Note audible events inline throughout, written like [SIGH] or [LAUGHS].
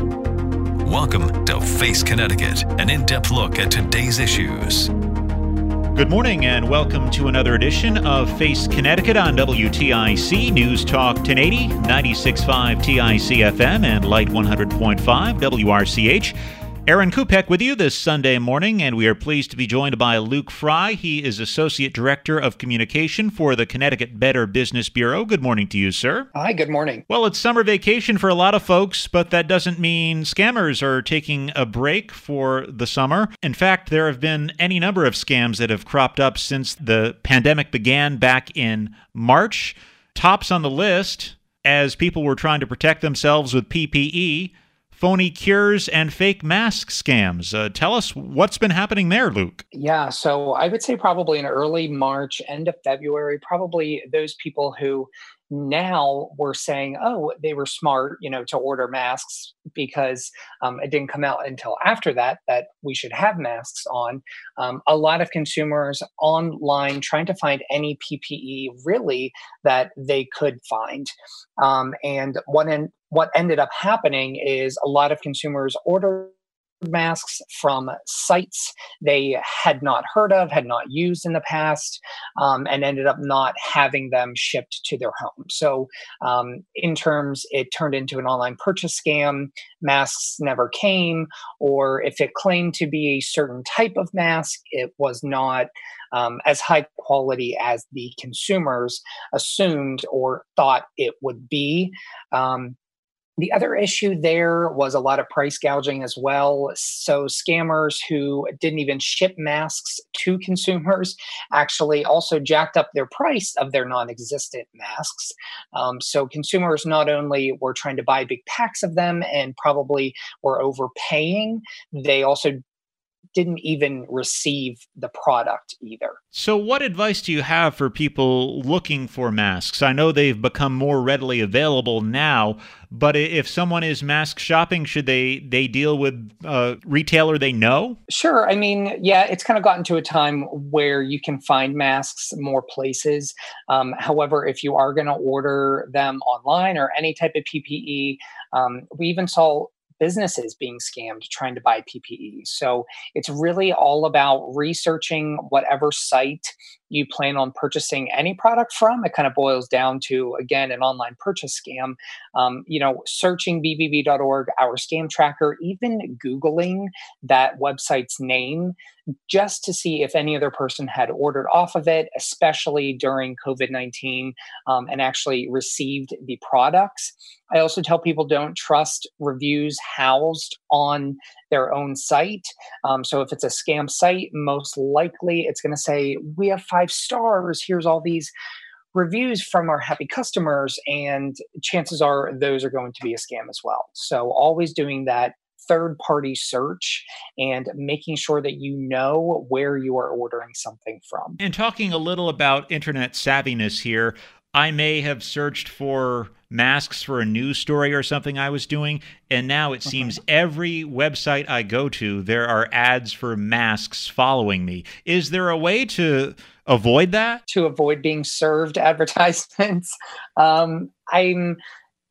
Welcome to Face Connecticut, an in depth look at today's issues. Good morning and welcome to another edition of Face Connecticut on WTIC News Talk 1080, 96.5 TIC FM, and Light 100.5 WRCH. Aaron Kupec with you this Sunday morning, and we are pleased to be joined by Luke Fry. He is Associate Director of Communication for the Connecticut Better Business Bureau. Good morning to you, sir. Hi, good morning. Well, it's summer vacation for a lot of folks, but that doesn't mean scammers are taking a break for the summer. In fact, there have been any number of scams that have cropped up since the pandemic began back in March. Tops on the list, as people were trying to protect themselves with PPE, phony cures and fake mask scams. Uh, tell us what's been happening there, Luke. Yeah, so I would say probably in early March, end of February, probably those people who now we're saying, oh, they were smart, you know, to order masks because um, it didn't come out until after that that we should have masks on. Um, a lot of consumers online trying to find any PPE really that they could find, um, and one en- what ended up happening is a lot of consumers ordered masks from sites they had not heard of, had not used in the past, um, and ended up not having them shipped to their home. So, um, in terms, it turned into an online purchase scam. Masks never came, or if it claimed to be a certain type of mask, it was not. Um, as high quality as the consumers assumed or thought it would be. Um, the other issue there was a lot of price gouging as well. So, scammers who didn't even ship masks to consumers actually also jacked up their price of their non existent masks. Um, so, consumers not only were trying to buy big packs of them and probably were overpaying, they also didn't even receive the product either. So, what advice do you have for people looking for masks? I know they've become more readily available now, but if someone is mask shopping, should they they deal with a retailer they know? Sure. I mean, yeah, it's kind of gotten to a time where you can find masks more places. Um, however, if you are going to order them online or any type of PPE, um, we even saw businesses being scammed trying to buy PPE. So it's really all about researching whatever site you plan on purchasing any product from. It kind of boils down to, again, an online purchase scam. Um, you know, searching bbb.org, our scam tracker, even Googling that website's name just to see if any other person had ordered off of it, especially during COVID 19, um, and actually received the products. I also tell people don't trust reviews housed on their own site. Um, so if it's a scam site, most likely it's going to say, We have five stars. Here's all these reviews from our happy customers. And chances are those are going to be a scam as well. So always doing that third party search and making sure that you know where you are ordering something from. And talking a little about internet savviness here, I may have searched for masks for a news story or something I was doing, and now it uh-huh. seems every website I go to, there are ads for masks following me. Is there a way to avoid that? To avoid being served [LAUGHS] advertisements? Um, I'm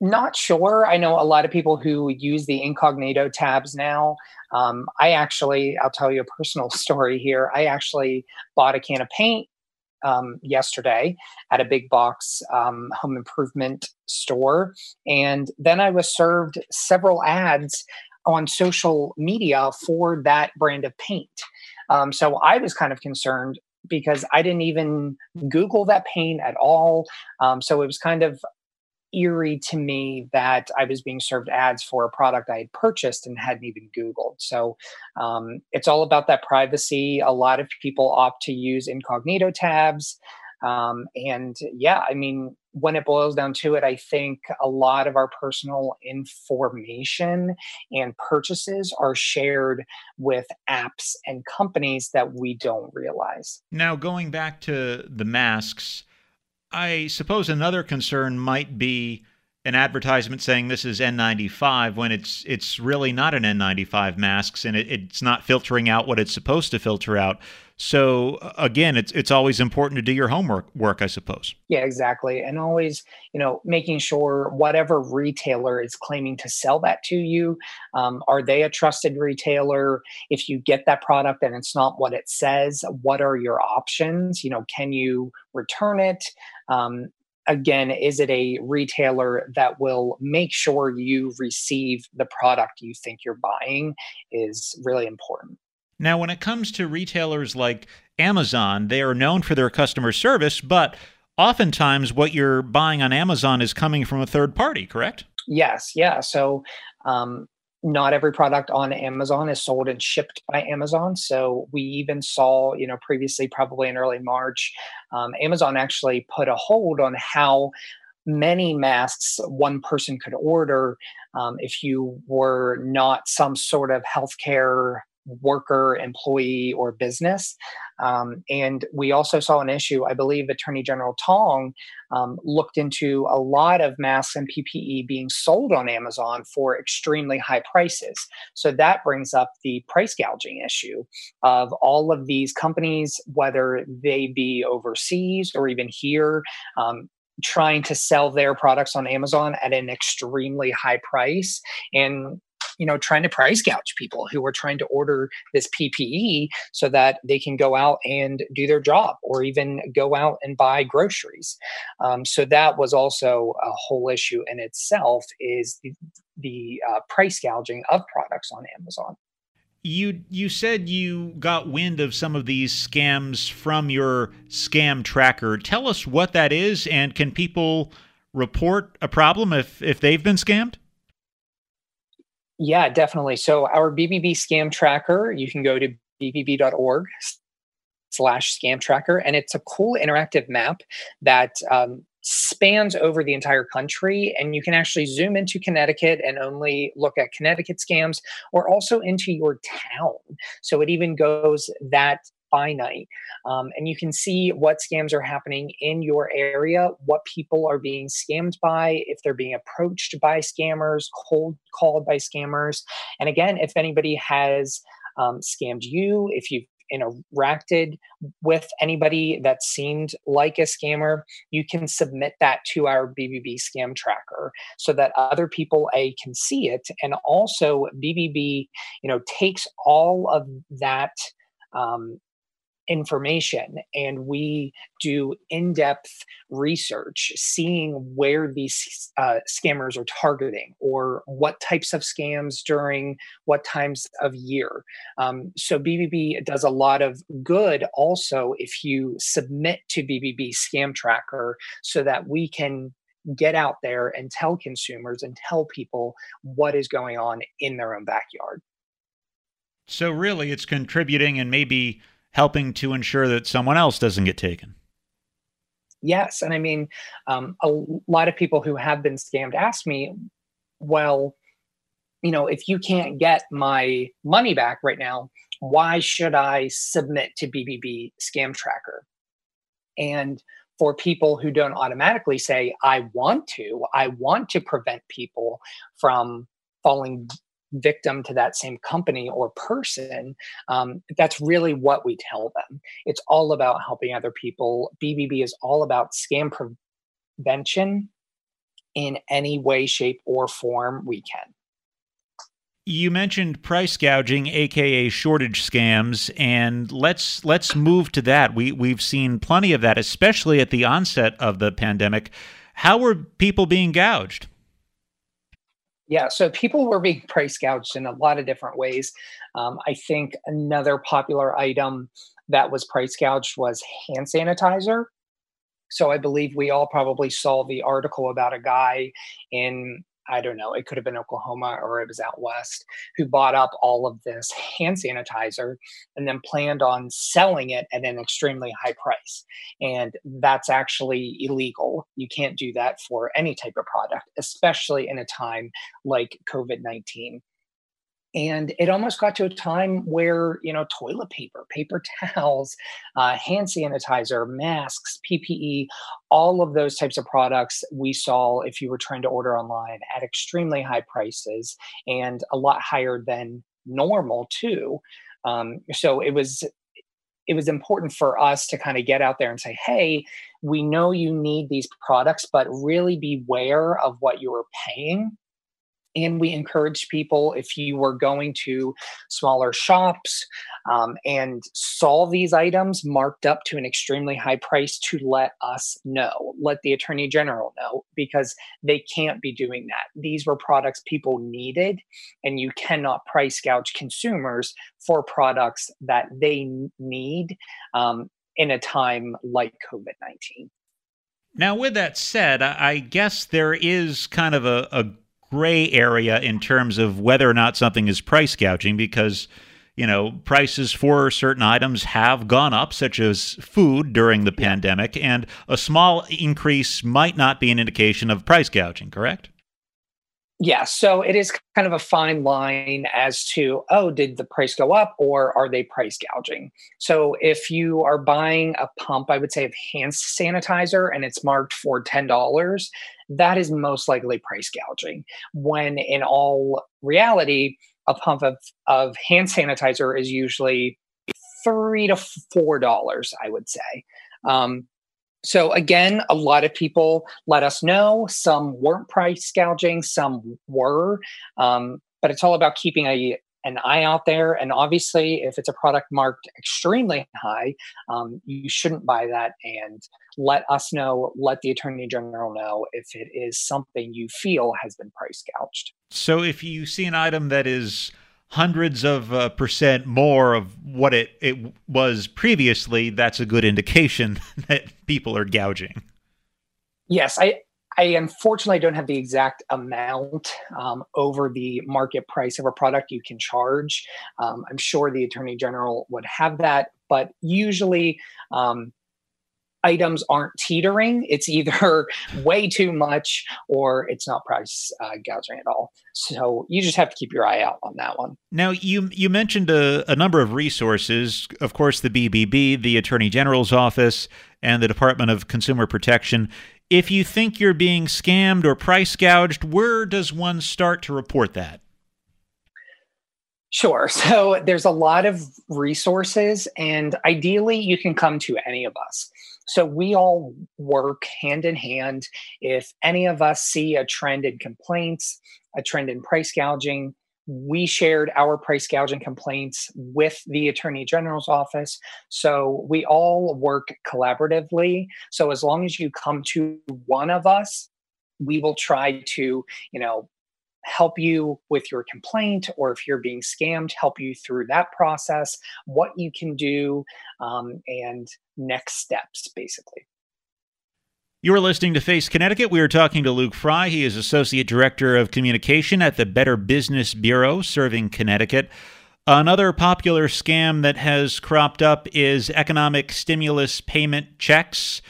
not sure. I know a lot of people who use the incognito tabs now. Um, I actually, I'll tell you a personal [LAUGHS] story here. I actually bought a can of paint um, yesterday at a big box um, home improvement store. And then I was served several ads on social media for that brand of paint. Um, so I was kind of concerned because I didn't even Google that pain at all. Um, so it was kind of eerie to me that I was being served ads for a product I had purchased and hadn't even Googled. So um, it's all about that privacy. A lot of people opt to use incognito tabs. Um, and yeah, I mean, when it boils down to it, I think a lot of our personal information and purchases are shared with apps and companies that we don't realize. Now, going back to the masks, I suppose another concern might be an advertisement saying this is N95 when it's it's really not an N95 masks and it, it's not filtering out what it's supposed to filter out. So again, it's it's always important to do your homework work, I suppose. Yeah, exactly. And always, you know, making sure whatever retailer is claiming to sell that to you, um, are they a trusted retailer? If you get that product and it's not what it says, what are your options? You know, can you return it? Um, again, is it a retailer that will make sure you receive the product you think you're buying is really important. Now, when it comes to retailers like Amazon, they are known for their customer service, but oftentimes what you're buying on Amazon is coming from a third party, correct? Yes, yeah. So, um, not every product on Amazon is sold and shipped by Amazon. So we even saw, you know, previously, probably in early March, um, Amazon actually put a hold on how many masks one person could order um, if you were not some sort of healthcare worker, employee, or business. Um, and we also saw an issue, I believe Attorney General Tong um, looked into a lot of masks and PPE being sold on Amazon for extremely high prices. So that brings up the price gouging issue of all of these companies, whether they be overseas or even here. Um, trying to sell their products on Amazon at an extremely high price. And you know trying to price gouge people who are trying to order this ppe so that they can go out and do their job or even go out and buy groceries um, so that was also a whole issue in itself is the, the uh, price gouging of products on amazon you you said you got wind of some of these scams from your scam tracker. Tell us what that is, and can people report a problem if if they've been scammed? Yeah, definitely. So our BBB scam tracker, you can go to bbb.org slash scam tracker, and it's a cool interactive map that um, spans over the entire country. And you can actually zoom into Connecticut and only look at Connecticut scams or also into your town. So it even goes that finite. Um, and you can see what scams are happening in your area, what people are being scammed by, if they're being approached by scammers, cold called by scammers. And again, if anybody has um, scammed you, if you've interacted with anybody that seemed like a scammer, you can submit that to our BBB scam tracker so that other people a can see it, and also BBB, you know, takes all of that um, information and we do in-depth research seeing where these uh, scammers are targeting or what types of scams during what times of year. Um, so bbb does a lot of good also if you submit to bbb scam tracker so that we can get out there and tell consumers and tell people what is going on in their own backyard. So really it's contributing and maybe helping to ensure that someone else doesn't get taken. Yes. And I mean, um, a lot of people who have been scammed ask me, well, you know, if you can't get my money back right now, why should I submit to BBB Scam Tracker? And for people who don't automatically say, I want to, I want to prevent people from falling victim to that same company or person, um, that's really what we tell them. It's all about helping other people. BBB is all about scam prevention in any way, shape, or form we can. You mentioned price gouging, aka shortage scams, and let's let's move to that. We we've seen plenty of that, especially at the onset of the pandemic. How were people being gouged? Yeah, so people were being price gouged in a lot of different ways. Um, I think another popular item that was price gouged was hand sanitizer. So I believe we all probably saw the article about a guy in I don't know, it could have been Oklahoma or it was out west, who bought up all of this hand sanitizer and then planned on selling it at an extremely high price. And that's actually illegal. You can't do that for any type of product, especially in a time like COVID 19 and it almost got to a time where you know toilet paper paper [LAUGHS] towels uh, hand sanitizer masks ppe all of those types of products we saw if you were trying to order online at extremely high prices and a lot higher than normal too. Um, so it was it was important for us to kind of get out there and say hey we know you need these products but really beware of what you're paying and we encourage people if you were going to smaller shops um, and saw these items marked up to an extremely high price to let us know let the attorney general know because they can't be doing that. These were products people needed and you cannot price gouge consumers for products that they need um, in a time like covid-19 now, with that said, I guess there is kind of a, a gray area in terms of whether or not something is price gouging because you know prices for certain items have gone up such as food during the pandemic and a small increase might not be an indication of price gouging correct yeah, so it is kind of a fine line as to, oh, did the price go up or are they price gouging? So if you are buying a pump, I would say of hand sanitizer and it's marked for $10, that is most likely price gouging. When in all reality, a pump of, of hand sanitizer is usually three to four dollars, I would say. Um, so again, a lot of people let us know. Some weren't price gouging, some were, um, but it's all about keeping a an eye out there. And obviously, if it's a product marked extremely high, um, you shouldn't buy that. And let us know, let the attorney general know if it is something you feel has been price gouged. So if you see an item that is hundreds of uh, percent more of what it, it was previously, that's a good indication [LAUGHS] that people are gouging. Yes, I, I unfortunately don't have the exact amount um, over the market price of a product you can charge. Um, I'm sure the Attorney General would have that, but usually um, items aren't teetering. It's either [LAUGHS] way too much or it's not price uh, gouging at all. So you just have to keep your eye out on that one. Now, you you mentioned a, a number of resources. Of course, the BBB, the Attorney General's office, and the Department of Consumer Protection. If you think you're being scammed or price gouged, where does one start to report that? Sure. [LAUGHS] So there's a lot of resources, and ideally, you can come to any of us. So we all work hand in hand. If any of us see a trend in complaints, a trend in price gouging, we shared our price gouging complaints with the attorney general's office so we all work collaboratively so as long as you come to one of us we will try to you know help you with your complaint or if you're being scammed help you through that process what you can do um, and next steps basically you are listening to Face Connecticut. We are talking to Luke Fry. He is Associate Director of Communication at the Better Business Bureau, serving Connecticut. Another popular scam that has cropped up is economic stimulus payment checks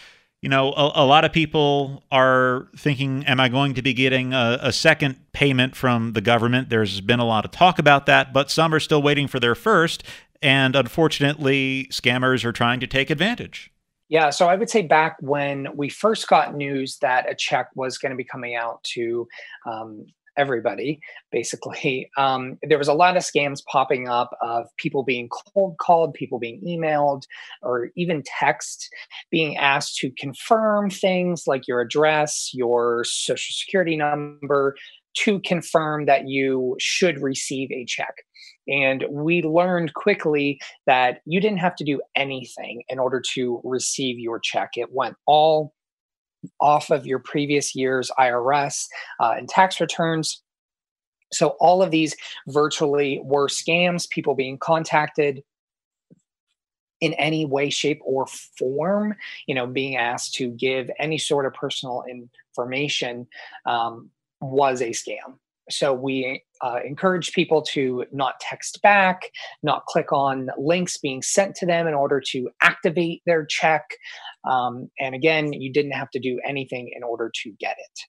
you know, a, a, lot of people are thinking, am I going to be getting a, a, second payment from the government? There's been a lot of talk about that, but some are still waiting for their first. And unfortunately, scammers are trying to take advantage. Yeah, so I would say back when we first got news that a check was going to be coming out to um, everybody basically. [LAUGHS] Um, there was a lot of scams popping up of people being cold called people being emailed or even text being asked to confirm things like your address your social security number to confirm that you should receive a check. And we learned quickly that you didn't have to do anything in order to receive your check. It went all off of your previous year's IRS uh, and tax returns. So all of these virtually were scams, people being contacted in any way, shape, or form, you know, being asked to give any sort of personal information um, was a scam. So we uh, encourage people to not text back, not click on links being sent to them in order to activate their check. Um, and again, you didn't have to do anything in order to get it.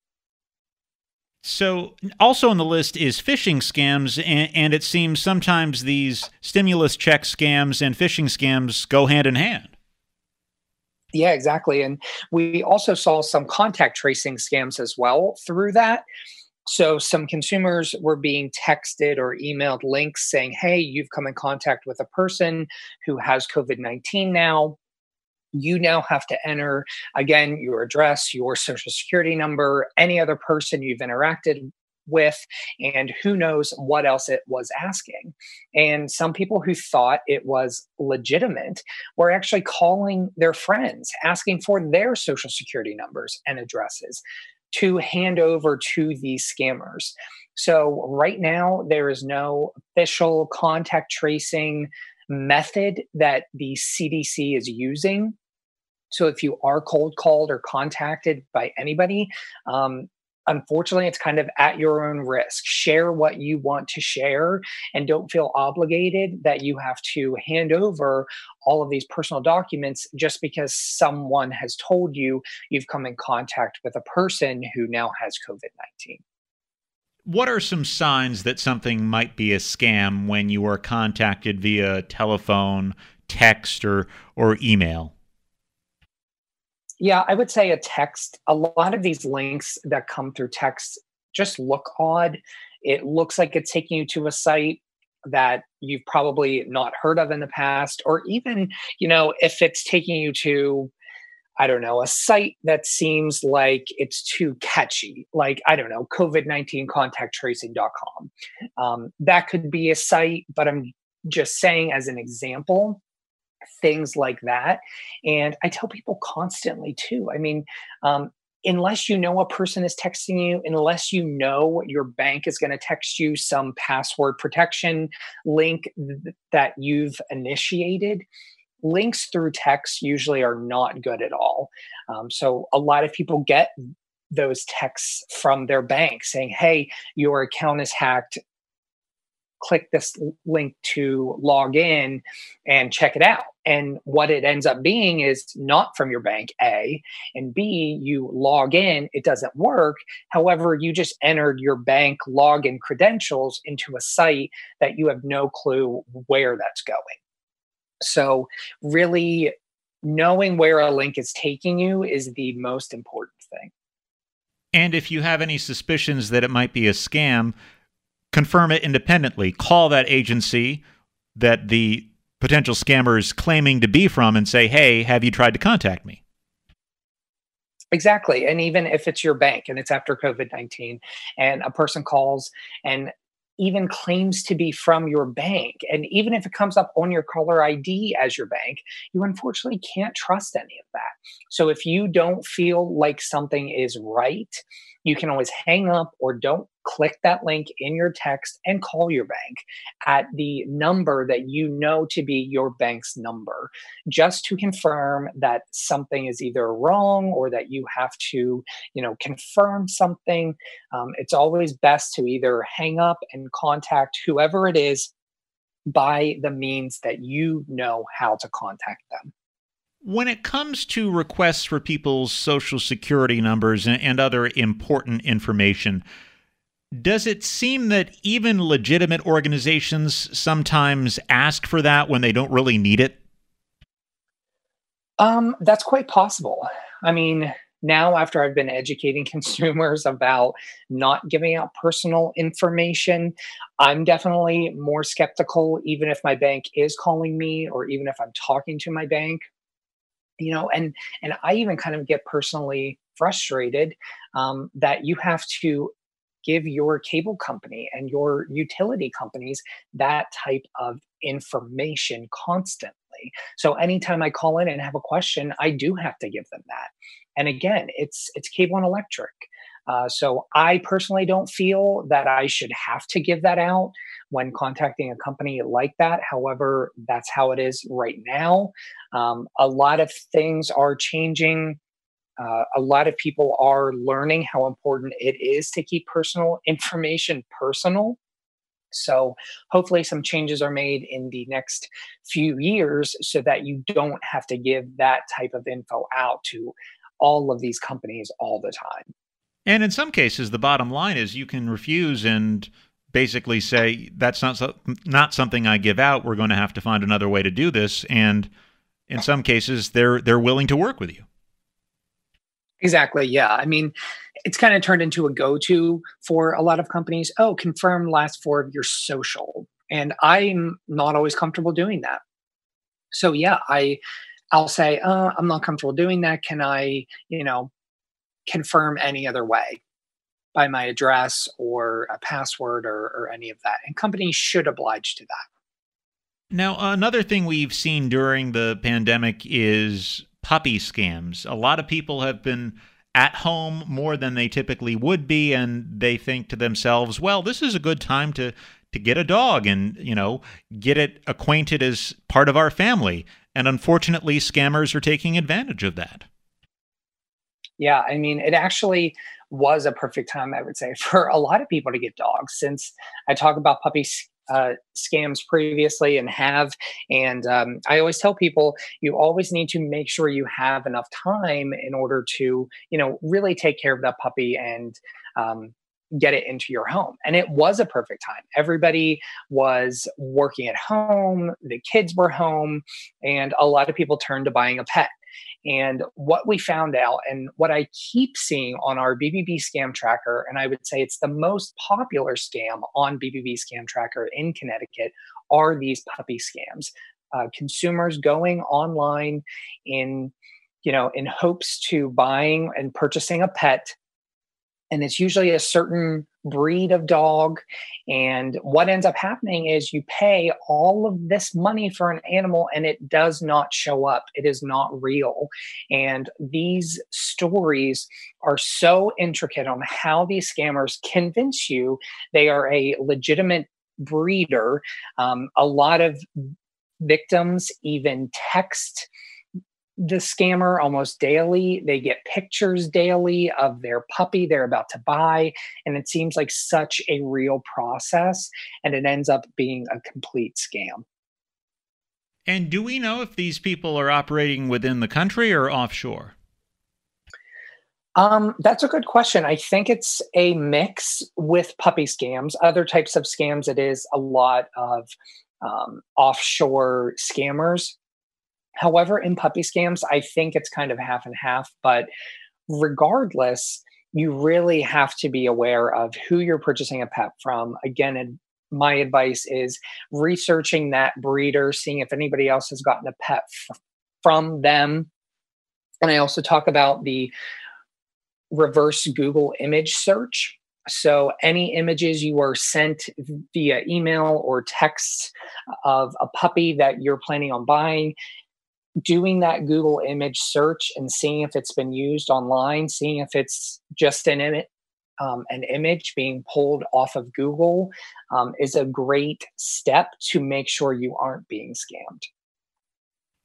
So, also on the list is phishing scams, and, and, it seems sometimes these stimulus check scams and phishing scams go hand in hand. Yeah, exactly. And we also saw some contact tracing scams as well through that. So, some consumers were being texted or emailed links saying, Hey, you've come in contact with a person who has COVID 19 now you now have to enter again your address, your social security number, any other person you've interacted with, and who knows what else it was asking. And some people who thought it was legitimate were actually calling their friends, asking for their social security numbers and addresses to hand over to these scammers. So, right now, there is no official contact tracing method that the CDC is using so if you are cold called or contacted by anybody, um, unfortunately, it's kind of at your own risk. Share what you want to share and don't feel obligated that you have to hand over all of these personal documents just because someone has told you you've come in contact with a person who now has COVID 19. What are some signs that something might be a scam when you are contacted via telephone, text, or, or email? Yeah, I would say a text. A lot of these links that come through text just look odd. It looks like it's taking you to a site that you've probably not heard of in the past, or even, you know, if it's taking you to, I don't know, a site that seems like it's too catchy, like, I don't know, COVID 19 contact tracing.com. Um, that could be a site, but I'm just saying as an example things like that. And I tell people constantly too. I mean, um, unless you know a person is texting you, unless you know your bank is going to text you some password protection link th- that you've initiated, links through text usually are not good at all. Um, so a lot of people get those texts from their bank saying, hey, your account is hacked click this link to log in and check it out. And what it ends up being is not from your bank, A, and B, you log in, it doesn't work. However, you just entered your bank login credentials into a site that you have no clue where that's going. So, really knowing where a link is taking you is the most important thing. And if you have any suspicions that it might be a scam, confirm it independently. Call that agency that the potential scammer is claiming to be from and say, hey, have you tried to contact me? Exactly. And even if it's your bank and it's after COVID 19 and a person calls and even claims to be from your bank, and even if it comes up on your caller ID as your bank, you unfortunately can't trust any of that. So if you don't feel like something is right, you can always hang up or don't click that link in your text and call your bank at the number that you know to be your bank's number just to confirm that something is either wrong or that you have to you know confirm something. Um, it's always best to either hang up and contact whoever it is by the means that you know how to contact them when it comes to requests for people's social security numbers and, other important information, does it seem that even legitimate organizations sometimes ask for that when they don't really need it? Um, that's quite possible. I mean, now after I've been educating [LAUGHS] consumers about not giving out personal information, I'm definitely more skeptical, even if my bank is calling me or even if I'm talking to my bank. You know, and and I even kind of get personally frustrated um, that you have to give your cable company and your utility companies that type of information constantly. So anytime I call in and have a question, I do have to give them that. And again, it's it's cable and electric. Uh, so I personally don't feel that I should have to give that out when contacting a company like that. However, that's how it is right now. Um, a lot of things are changing. Uh, a lot of people are learning how important it is to keep personal [LAUGHS] information personal. So, hopefully, some changes are made in the next few years so that you don't have to give that type of info out to all of these companies all the time. And in some cases, the bottom line is you can refuse and basically say that's not so, not something I give out. We're going to have to find another way to do this. And in some cases, they're they're willing to work with you. Exactly. Yeah. I mean, it's kind of turned into a go-to for a lot of companies. Oh, confirm last four of your social, and I'm not always comfortable doing that. So yeah, I I'll say, uh, I'm not comfortable doing that. Can I, you know, confirm any other way by my address or a password or, or any of that. And companies should oblige to that. Now, another thing we've seen during the pandemic is puppy scams. A lot of people have been at home more than they typically would be and they think to themselves, well, this is a good time to to get a dog and, you know, get it acquainted as part of our family. And unfortunately, scammers are taking advantage of that. Yeah, I mean, it actually was a perfect time, I would say, [LAUGHS] for a lot of people to get dogs. Since I talk about puppy uh, scams previously and have, and um, I always tell people you always need to make sure you have enough time in order to, you know, really take care of that puppy and um, get it into your home. And it was a perfect time. Everybody was working at home, the kids were home, and a lot of people turned to buying a pet. And what we found out, and what I keep seeing on our BBB scam tracker, and I would say it's the most popular scam on BBB scam tracker in Connecticut, are these puppy scams. Uh, consumers going online in you know in hopes to buying and purchasing a pet and it's usually a certain breed of dog. And what ends up happening is you pay all of this money for an animal and it does not show up. It is not real. And these stories are so intricate on how these scammers convince you they are a legitimate breeder. Um, a lot of victims even text the scammer almost daily. They get pictures daily of their puppy they're about to buy. And it seems like such a real process. And it ends up being a complete scam. And do we know if these people are operating within the country or offshore? Um, that's a good question. I think it's a mix with puppy scams. Other types of scams, it is a lot of um, offshore scammers However, in puppy scams, I think it's kind of half and half. But regardless, you really have to be aware of who you're purchasing a pet from. Again, my advice is researching that breeder, seeing if anybody else has gotten a pet f- from them. And I also talk about the reverse Google image search. So, any images you are sent via email or text of a puppy that you're planning on buying, doing that Google image search and seeing if it's been used online, seeing if it's just an image. Um, an image being pulled off of Google um, is a great step to make sure you aren't being scammed.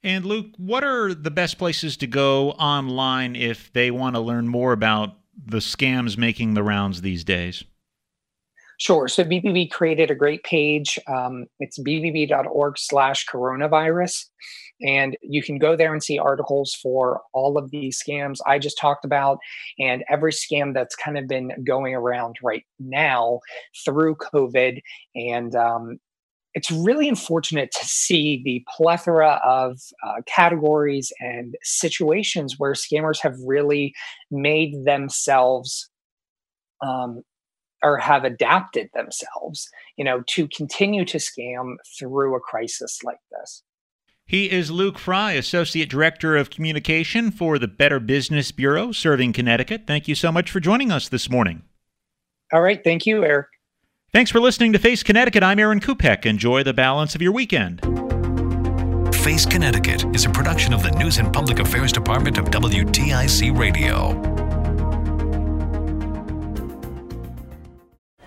And Luke, what are the best places to go online if they want to learn more about the scams making the rounds these days? Sure. So BBB created a great page. Um, it's bbb.org slash coronavirus. And you can go there and see articles for all of these scams I just talked about and every scam that's kind of been going around right now through COVID. And um, it's really unfortunate to see the plethora of uh, categories and situations where scammers have really made themselves um, or have adapted themselves, you know, to continue to scam through a crisis like this. He is Luke Fry, Associate Director of Communication for the Better Business Bureau serving Connecticut. Thank you so much for joining us this morning. All right. Thank you, Eric. Thanks for listening to Face Connecticut. I'm Aaron Kupec. Enjoy the balance of your weekend. Face Connecticut is a production of the News and Public Affairs Department of WTIC Radio.